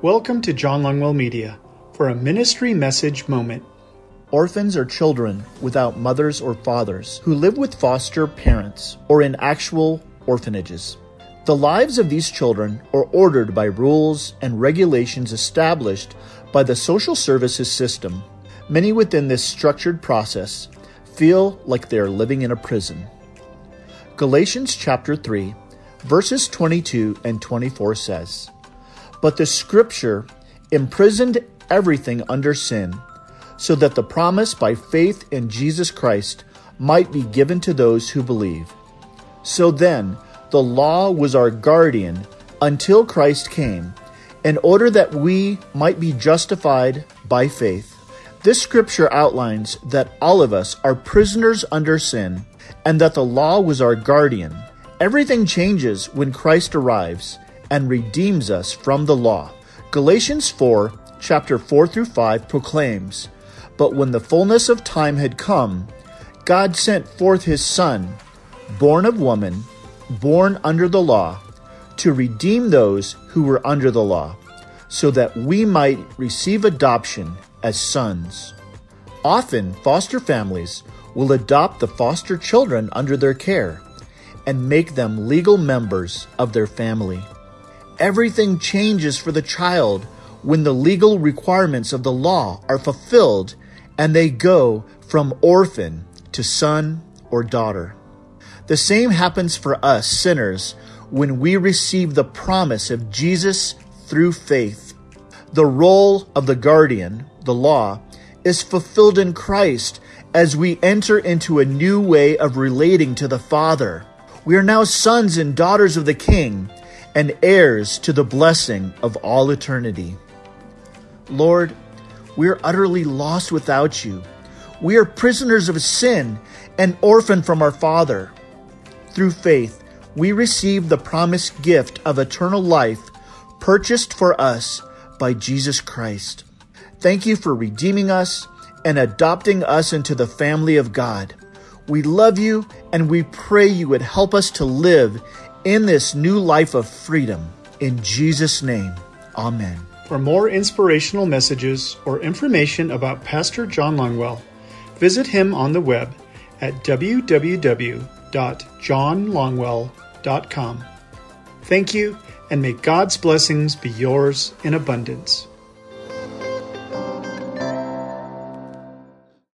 Welcome to John Longwell Media for a ministry message moment. Orphans are children without mothers or fathers who live with foster parents or in actual orphanages. The lives of these children are ordered by rules and regulations established by the social services system. Many within this structured process feel like they are living in a prison. Galatians chapter 3, verses 22 and 24 says, but the scripture imprisoned everything under sin, so that the promise by faith in Jesus Christ might be given to those who believe. So then, the law was our guardian until Christ came, in order that we might be justified by faith. This scripture outlines that all of us are prisoners under sin, and that the law was our guardian. Everything changes when Christ arrives and redeems us from the law. Galatians 4, chapter 4 through 5 proclaims, But when the fullness of time had come, God sent forth his Son, born of woman, born under the law, to redeem those who were under the law, so that we might receive adoption as sons. Often, foster families will adopt the foster children under their care and make them legal members of their family. Everything changes for the child when the legal requirements of the law are fulfilled and they go from orphan to son or daughter. The same happens for us sinners when we receive the promise of Jesus through faith. The role of the guardian, the law, is fulfilled in Christ as we enter into a new way of relating to the Father. We are now sons and daughters of the King and heirs to the blessing of all eternity. Lord, we are utterly lost without you. We are prisoners of sin and orphaned from our Father. Through faith, we receive the promised gift of eternal life purchased for us by Jesus Christ. Thank you for redeeming us and adopting us into the family of God. We love you and we pray you would help us to live in this new life of freedom. In Jesus' name, Amen. For more inspirational messages or information about Pastor John Longwell, visit him on the web at www.johnlongwell.com. Thank you, and may God's blessings be yours in abundance.